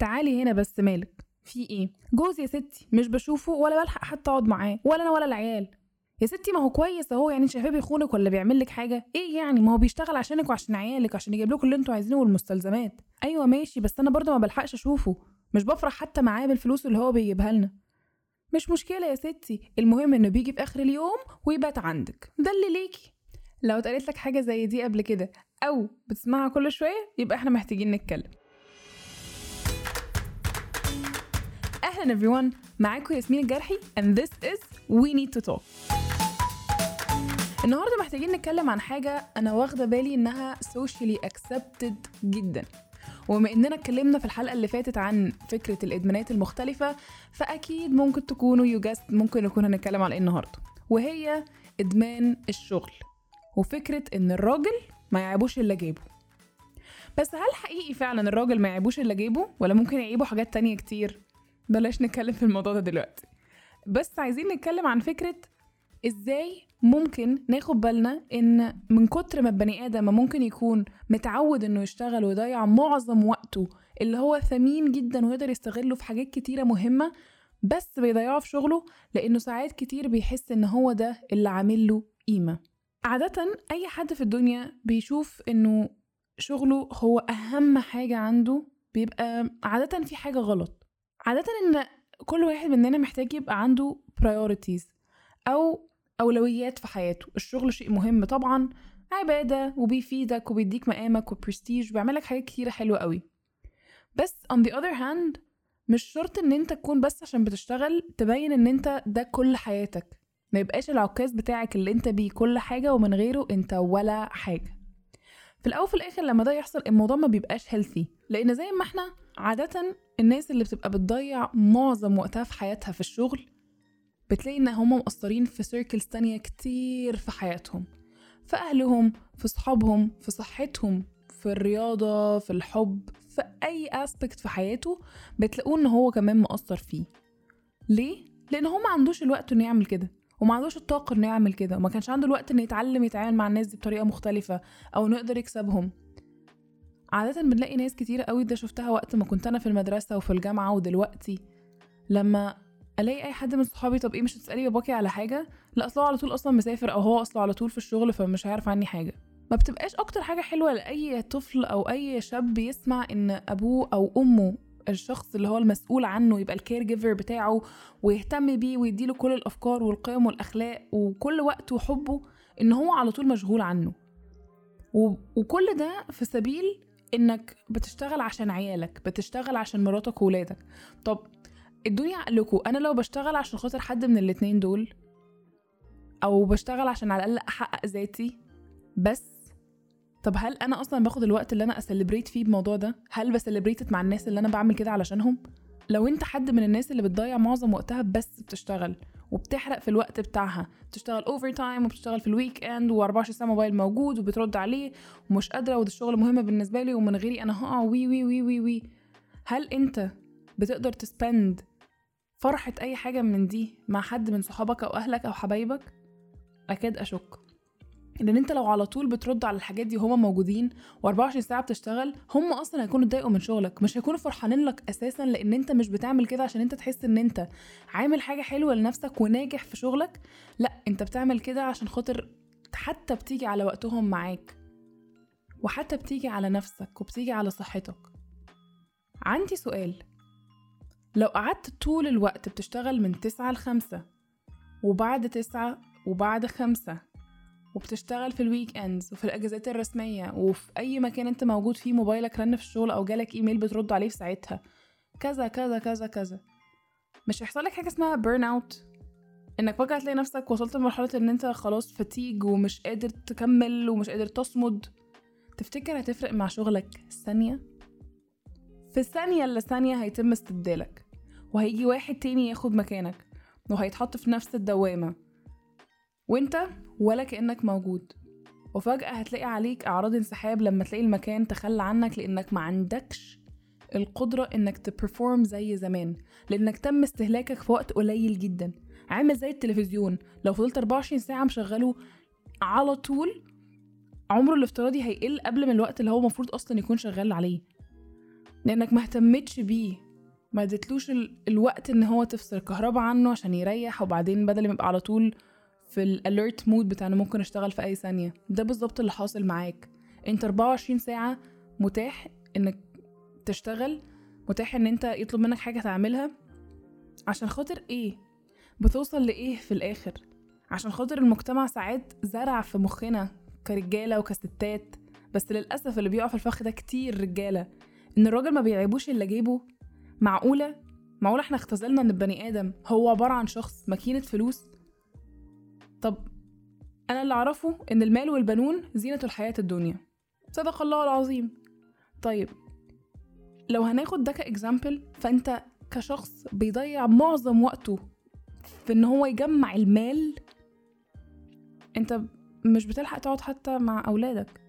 تعالي هنا بس مالك. في إيه؟ جوز يا ستي مش بشوفه ولا بلحق حتى أقعد معاه ولا أنا ولا العيال. يا ستي ما هو كويس أهو يعني شايفاه بيخونك ولا بيعمل لك حاجة؟ إيه يعني؟ ما هو بيشتغل عشانك وعشان عيالك عشان يجيب لكم اللي أنتوا عايزينه والمستلزمات. أيوه ماشي بس أنا برضه ما بلحقش أشوفه. مش بفرح حتى معاه بالفلوس اللي هو بيجيبها لنا. مش مشكلة يا ستي. المهم إنه بيجي في آخر اليوم ويبات عندك. ده اللي ليكي. لو اتقالت لك حاجة زي دي قبل كده أو بتسمعها كل شوية يبقى إحنا محتاجين نتكلم. أهلا everyone معاكم ياسمين الجرحي and this is we need to talk. النهارده محتاجين نتكلم عن حاجة أنا واخدة بالي إنها socially accepted جدا. وبما إننا اتكلمنا في الحلقة اللي فاتت عن فكرة الإدمانات المختلفة فأكيد ممكن تكونوا يو ممكن نكون هنتكلم على إيه النهارده. وهي إدمان الشغل وفكرة إن الراجل ما يعيبوش الا جيبه بس هل حقيقي فعلا الراجل ما يعيبوش الا جيبه ولا ممكن يعيبوا حاجات تانية كتير؟ بلاش نتكلم في الموضوع ده دلوقتي. بس عايزين نتكلم عن فكرة إزاي ممكن ناخد بالنا إن من كتر ما البني آدم ممكن يكون متعود إنه يشتغل ويضيع معظم وقته اللي هو ثمين جدا ويقدر يستغله في حاجات كتيرة مهمة بس بيضيعه في شغله لإنه ساعات كتير بيحس إن هو ده اللي عامل له قيمة. عادة أي حد في الدنيا بيشوف إنه شغله هو أهم حاجة عنده بيبقى عادة في حاجة غلط. عادة إن كل واحد مننا محتاج يبقى عنده priorities أو أولويات في حياته. الشغل شيء مهم طبعا عبادة وبيفيدك وبيديك مقامك وبرستيج وبيعملك حاجات كتيرة حلوة قوي. بس on the other hand مش شرط إن أنت تكون بس عشان بتشتغل تبين إن أنت ده كل حياتك. ما يبقاش العكاز بتاعك اللي أنت بيه كل حاجة ومن غيره أنت ولا حاجة. في الأول وفي الآخر لما ده يحصل الموضوع ما بيبقاش healthy لأن زي ما إحنا عادة الناس اللي بتبقى بتضيع معظم وقتها في حياتها في الشغل بتلاقي إن هم مقصرين في circles تانية كتير في حياتهم. في أهلهم في صحابهم في صحتهم في الرياضة في الحب في أي aspect في حياته بتلاقوه إن هو كمان مقصر فيه. ليه؟ لأن هو ما عندوش الوقت إنه يعمل كده وما عندوش الطاقة إنه يعمل كده وما كانش عنده الوقت إنه يتعلم يتعامل مع الناس دي بطريقة مختلفة أو إنه يقدر يكسبهم. عادة بنلاقي ناس كتير قوي ده شفتها وقت ما كنت أنا في المدرسة وفي الجامعة ودلوقتي. لما ألاقي أي حد من صحابي طب إيه مش هتسألي باباكي على حاجة؟ لا أصله على طول أصلا مسافر أو هو أصله على طول في الشغل فمش هيعرف عني حاجة. ما بتبقاش أكتر حاجة حلوة لأي طفل أو أي شاب يسمع إن أبوه أو أمه الشخص اللي هو المسؤول عنه يبقى الكير جيفر بتاعه ويهتم بيه ويديله كل الأفكار والقيم والأخلاق وكل وقته وحبه إن هو على طول مشغول عنه. وكل ده في سبيل إنك بتشتغل عشان عيالك بتشتغل عشان مراتك وولادك. طب الدنيا عقلكم أنا لو بشتغل عشان خاطر حد من الاتنين دول أو بشتغل عشان على الأقل أحقق ذاتي بس طب هل أنا أصلا باخد الوقت اللي أنا ا celebrate فيه بالموضوع ده؟ هل ب celebrate مع الناس اللي أنا بعمل كده علشانهم؟ لو انت حد من الناس اللي بتضيع معظم وقتها بس بتشتغل وبتحرق في الوقت بتاعها بتشتغل overtime وبتشتغل في ال weekend و24 ساعة موبايل موجود وبترد عليه ومش قادرة وده الشغل مهم بالنسبة لي ومن غيري أنا هقع وي وي وي وي وي هل انت بتقدر ت spend فرحة أي حاجة من دي مع حد من صحابك أو أهلك أو حبايبك؟ أكاد أشك لأن أنت لو على طول بترد على الحاجات دي وهما موجودين و24 ساعة بتشتغل هم أصلا هيكونوا اتضايقوا من شغلك. مش هيكونوا فرحانين لك أساسا لأن أنت مش بتعمل كده عشان أنت تحس إن أنت عامل حاجة حلوة لنفسك وناجح في شغلك. لأ أنت بتعمل كده عشان خاطر حتى بتيجي على وقتهم معاك. وحتى بتيجي على نفسك وبتيجي على صحتك. عندي سؤال. لو قعدت طول الوقت بتشتغل من تسعة لخمسة وبعد تسعة وبعد خمسة وبتشتغل في ال weekends وفي الأجازات الرسمية وفي أي مكان أنت موجود فيه موبايلك رن في الشغل أو جالك إيميل بترد عليه في ساعتها. كذا كذا كذا كذا. مش هيحصل لك حاجة اسمها burn out إنك فجأة تلاقي نفسك وصلت لمرحلة إن أنت خلاص fatigue ومش قادر تكمل ومش قادر تصمد. تفتكر هتفرق مع شغلك ثانية؟ في الثانية اللي ثانية هيتم استبدالك وهيجي واحد تاني ياخد مكانك وهيتحط في نفس الدوامة. وانت ولا كأنك موجود. وفجأة هتلاقي عليك أعراض انسحاب لما تلاقي المكان تخلى عنك لأنك ما عندكش القدرة إنك تبرفورم زي زمان لأنك تم استهلاكك في وقت قليل جدا. عامل زي التلفزيون لو فضلت 24 ساعة مشغله على طول عمره الافتراضي هيقل قبل من الوقت اللي هو المفروض أصلا يكون شغال عليه. لأنك ما اهتمتش بيه ما اديتلوش ال... الوقت إن هو تفصل الكهرباء عنه عشان يريح وبعدين بدل ما يبقى على طول في الاليرت مود بتاع إنه ممكن أشتغل في أي ثانية. ده بالظبط اللي حاصل معاك. أنت 24 ساعة متاح إنك تشتغل متاح إن أنت يطلب منك حاجة تعملها. عشان خاطر إيه؟ بتوصل لإيه في الآخر؟ عشان خاطر المجتمع ساعات زرع في مخنا كرجالة وكستات بس للأسف اللي بيقع في الفخ ده كتير رجالة. إن الراجل ما بيعيبوش الا جيبه معقولة؟ معقولة إحنا اختزلنا إن البني آدم هو عبارة عن شخص ماكينة فلوس طب أنا اللي أعرفه إن المال والبنون زينة الحياة الدنيا. صدق الله العظيم. طيب لو هناخد ده كإكزامبل فأنت كشخص بيضيع معظم وقته في إن هو يجمع المال أنت مش بتلحق تقعد حتى مع أولادك.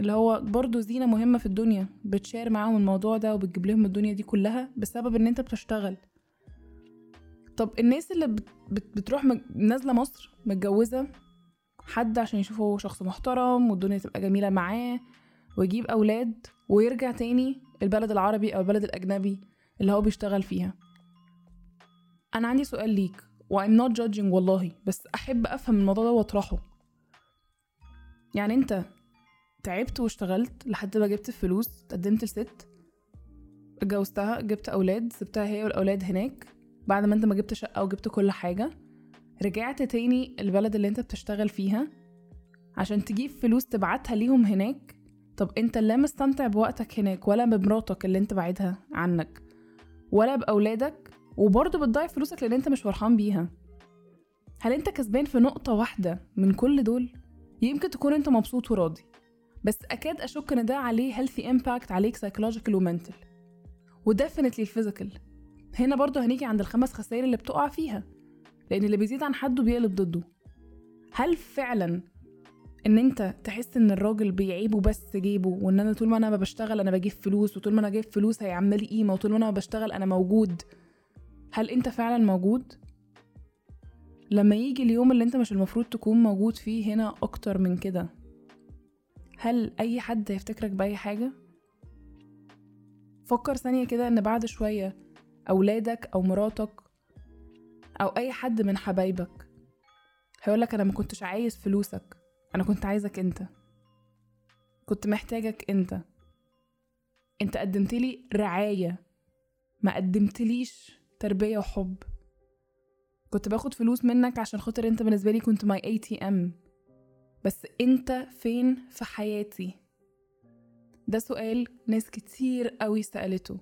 اللي هو برضو زينة مهمة في الدنيا بتشار معاهم الموضوع ده وبتجيب لهم الدنيا دي كلها بسبب إن أنت بتشتغل. طب الناس اللي بت بت بتروح مج... نازلة مصر متجوزة حد عشان يشوفه شخص محترم والدنيا تبقى جميلة معاه ويجيب أولاد ويرجع تاني البلد العربي أو البلد الأجنبي اللي هو بيشتغل فيها. أنا عندي سؤال ليك و I'm not judging والله بس أحب أفهم الموضوع ده وأطرحه. يعني أنت تعبت واشتغلت لحد ما جبت الفلوس تقدمت لست اتجوزتها جبت أولاد سبتها هي والأولاد هناك بعد ما انت ما جبت شقة وجبت كل حاجة رجعت تاني البلد اللي انت بتشتغل فيها عشان تجيب فلوس تبعتها ليهم هناك. طب انت لا مستمتع بوقتك هناك ولا بمراتك اللي انت بعيدها عنك ولا بأولادك وبرضه بتضيع فلوسك لأن انت مش فرحان بيها. هل انت كسبان في نقطة واحدة من كل دول؟ يمكن تكون انت مبسوط وراضي بس أكاد أشك إن ده عليه healthy impact عليك psychological و mental و definitely ال physical هنا برضه هنيجي عند الخمس خسائر اللي بتقع فيها لأن اللي بيزيد عن حده بيقلب ضده. هل فعلا إن أنت تحس إن الراجل بيعيبه بس جيبه وإن أنا طول ما أنا بشتغل أنا بجيب فلوس وطول ما أنا جايب فلوس هيعمل لي قيمة وطول ما أنا بشتغل أنا موجود؟ هل أنت فعلا موجود؟ لما يجي اليوم اللي أنت مش المفروض تكون موجود فيه هنا أكتر من كده هل أي حد هيفتكرك بأي حاجة؟ فكر ثانية كده إن بعد شوية أولادك أو مراتك أو أي حد من حبايبك. هيقولك أنا ما كنتش عايز فلوسك أنا كنت عايزك أنت. كنت محتاجك أنت. أنت قدمتلي رعاية ما قدمتليش تربية وحب. كنت باخد فلوس منك عشان خاطر أنت بالنسبة لي كنت my ATM بس أنت فين في حياتي؟ ده سؤال ناس كتير قوي سألته.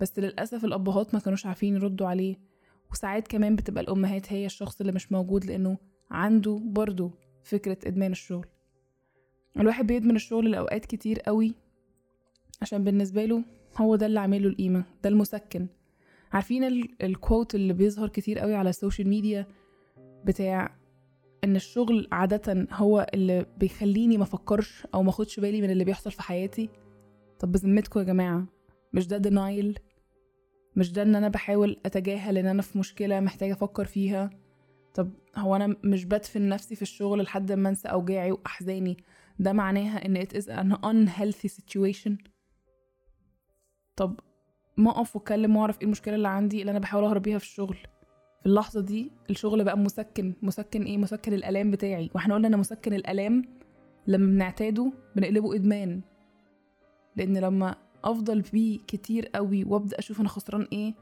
بس للأسف الأبهات ما كانوش عارفين يردوا عليه. وساعات كمان بتبقى الأمهات هي الشخص اللي مش موجود لأنه عنده برضه فكرة إدمان الشغل. الواحد بيدمن الشغل لأوقات كتير قوي عشان بالنسبة له هو ده اللي عامله القيمة ده المسكن. عارفين ال quote اللي بيظهر كتير قوي على ال social media بتاع إن الشغل عادة هو اللي بيخليني ما أفكرش أو ما أخدش بالي من اللي بيحصل في حياتي؟ طب بذمتكم يا جماعة مش ده دينايل مش ده إن أنا بحاول أتجاهل إن أنا في مشكلة محتاجة أفكر فيها؟ طب هو أنا مش بدفن نفسي في الشغل لحد ما أنسى أوجاعي وأحزاني؟ ده معناها إن it is an unhealthy situation طب ما أقف وأتكلم وأعرف إيه المشكلة اللي عندي اللي أنا بحاول أهرب بيها في الشغل؟ في اللحظة دي الشغل بقى مسكن مسكن إيه؟ مسكن الألام بتاعي. وإحنا قلنا إن مسكن الألام لما بنعتاده بنقلبه إدمان. لأن لما أفضل بيه كتير قوي وأبدأ أشوف أنا خسران إيه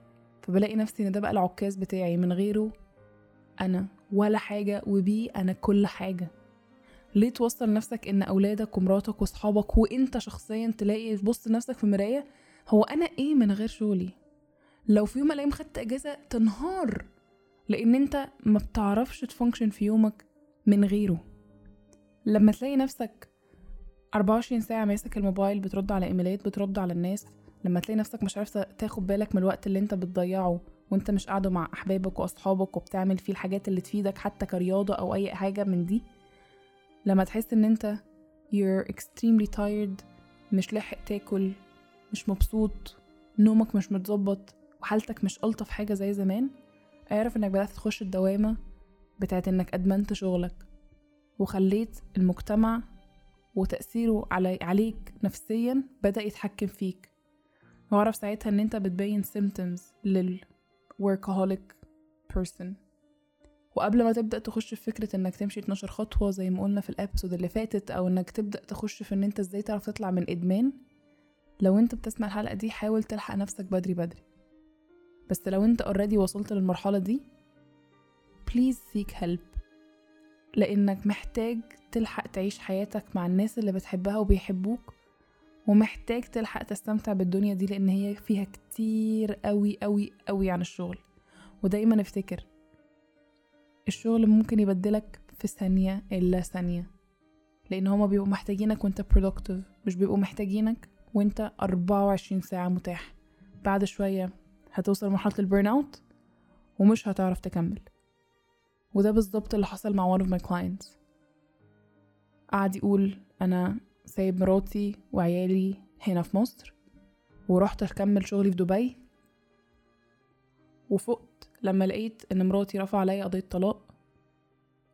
فبلاقي نفسي إن ده بقى العكاز بتاعي من غيره أنا ولا حاجة وبيه أنا كل حاجة. ليه توصل نفسك إن أولادك ومراتك وأصحابك وأنت شخصيا تلاقي تبص لنفسك في مراية؟ هو أنا إيه من غير شغلي؟ لو في يوم الأيام خدت أجازة تنهار لأن أنت ما بتعرفش تفانكشن في يومك من غيره. لما تلاقي نفسك 24 ساعة ماسك الموبايل بترد على إيميلات بترد على الناس. لما تلاقي نفسك مش عارف تاخد بالك من الوقت اللي انت بتضيعه وانت مش قاعدة مع أحبابك وأصحابك وبتعمل فيه الحاجات اللي تفيدك حتى كرياضة أو أي حاجة من دي لما تحس ان انت you're extremely tired مش لاحق تاكل مش مبسوط نومك مش متظبط وحالتك مش ألطف حاجة زي زمان اعرف انك بدأت تخش الدوامة بتاعت انك أدمنت شغلك. وخليت المجتمع وتأثيره علي عليك نفسيا بدأ يتحكم فيك. وأعرف ساعتها إن أنت بتبين symptoms لل workaholic person. وقبل ما تبدأ تخش في فكرة إنك تمشي 12 خطوة زي ما قلنا في ال episode اللي فاتت أو إنك تبدأ تخش في إن أنت إزاي تعرف تطلع من إدمان لو أنت بتسمع الحلقة دي حاول تلحق نفسك بدري بدري. بس لو أنت اوريدي وصلت للمرحلة دي please seek help. لأنك محتاج تلحق تعيش حياتك مع الناس اللي بتحبها وبيحبوك ومحتاج تلحق تستمتع بالدنيا دي لأن هي فيها كتير قوي قوي قوي عن الشغل. ودايما افتكر الشغل ممكن يبدلك في ثانية إلا ثانية لأن هما بيبقوا محتاجينك وأنت productive مش بيبقوا محتاجينك وأنت 24 ساعة متاح. بعد شوية هتوصل لمرحلة ال burn out ومش هتعرف تكمل. وده بالظبط اللي حصل مع one of my clients. قعد يقول أنا سايب مراتي وعيالي هنا في مصر ورحت أكمل شغلي في دبي وفقت لما لقيت إن مراتي رفع عليا قضية طلاق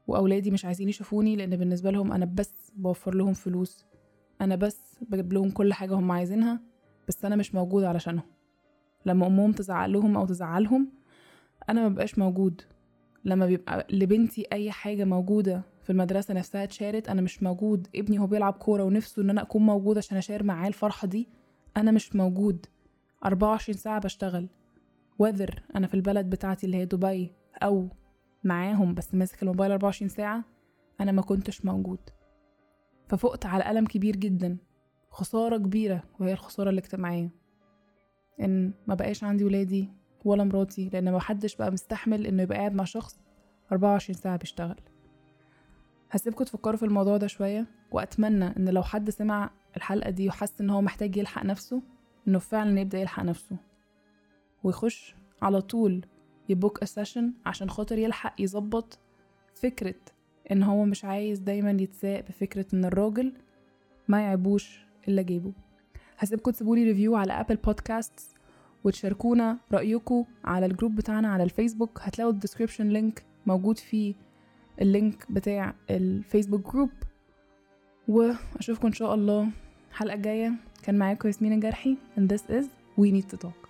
وأولادي مش عايزين يشوفوني لأن بالنسبة لهم أنا بس بوفر لهم فلوس أنا بس بجيب لهم كل حاجة هم عايزينها بس أنا مش موجود علشانهم. لما أمهم تزعق لهم أو تزعلهم أنا مبقاش موجود. لما بيبقى لبنتي أي حاجة موجودة في المدرسة نفسها اتشارت أنا مش موجود. ابني هو بيلعب كورة ونفسه إن أنا أكون موجود عشان أشار معاه الفرحة دي أنا مش موجود. 24 ساعة بشتغل. وذر أنا في البلد بتاعتي اللي هي دبي أو معاهم بس ماسك الموبايل 24 ساعة أنا ما كنتش موجود. ففقت على ألم كبير جدا. خسارة كبيرة وهي الخسارة الاجتماعية. إن ما بقاش عندي ولادي ولا مراتي لأن ما حدش بقى مستحمل إنه يبقى قاعد مع شخص 24 ساعة بيشتغل. هسيبكم تفكروا في الموضوع ده شوية وأتمنى إن لو حد سمع الحلقة دي وحس إن هو محتاج يلحق نفسه إنه فعلا يبدأ يلحق نفسه. ويخش على طول ي book session عشان خاطر يلحق يظبط فكرة إن هو مش عايز دايما يتساق بفكرة إن الراجل ما يعيبوش إلا جيبه هسيبكم تسيبولي review على Apple Podcast وتشاركونا رأيكم على ال group بتاعنا على الفيسبوك. هتلاقوا ال description link موجود فيه ال link بتاع ال Facebook group. وأشوفكم إن شاء الله الحلقة الجايه كان معاكم ياسمين الجرحي and this is we need to talk.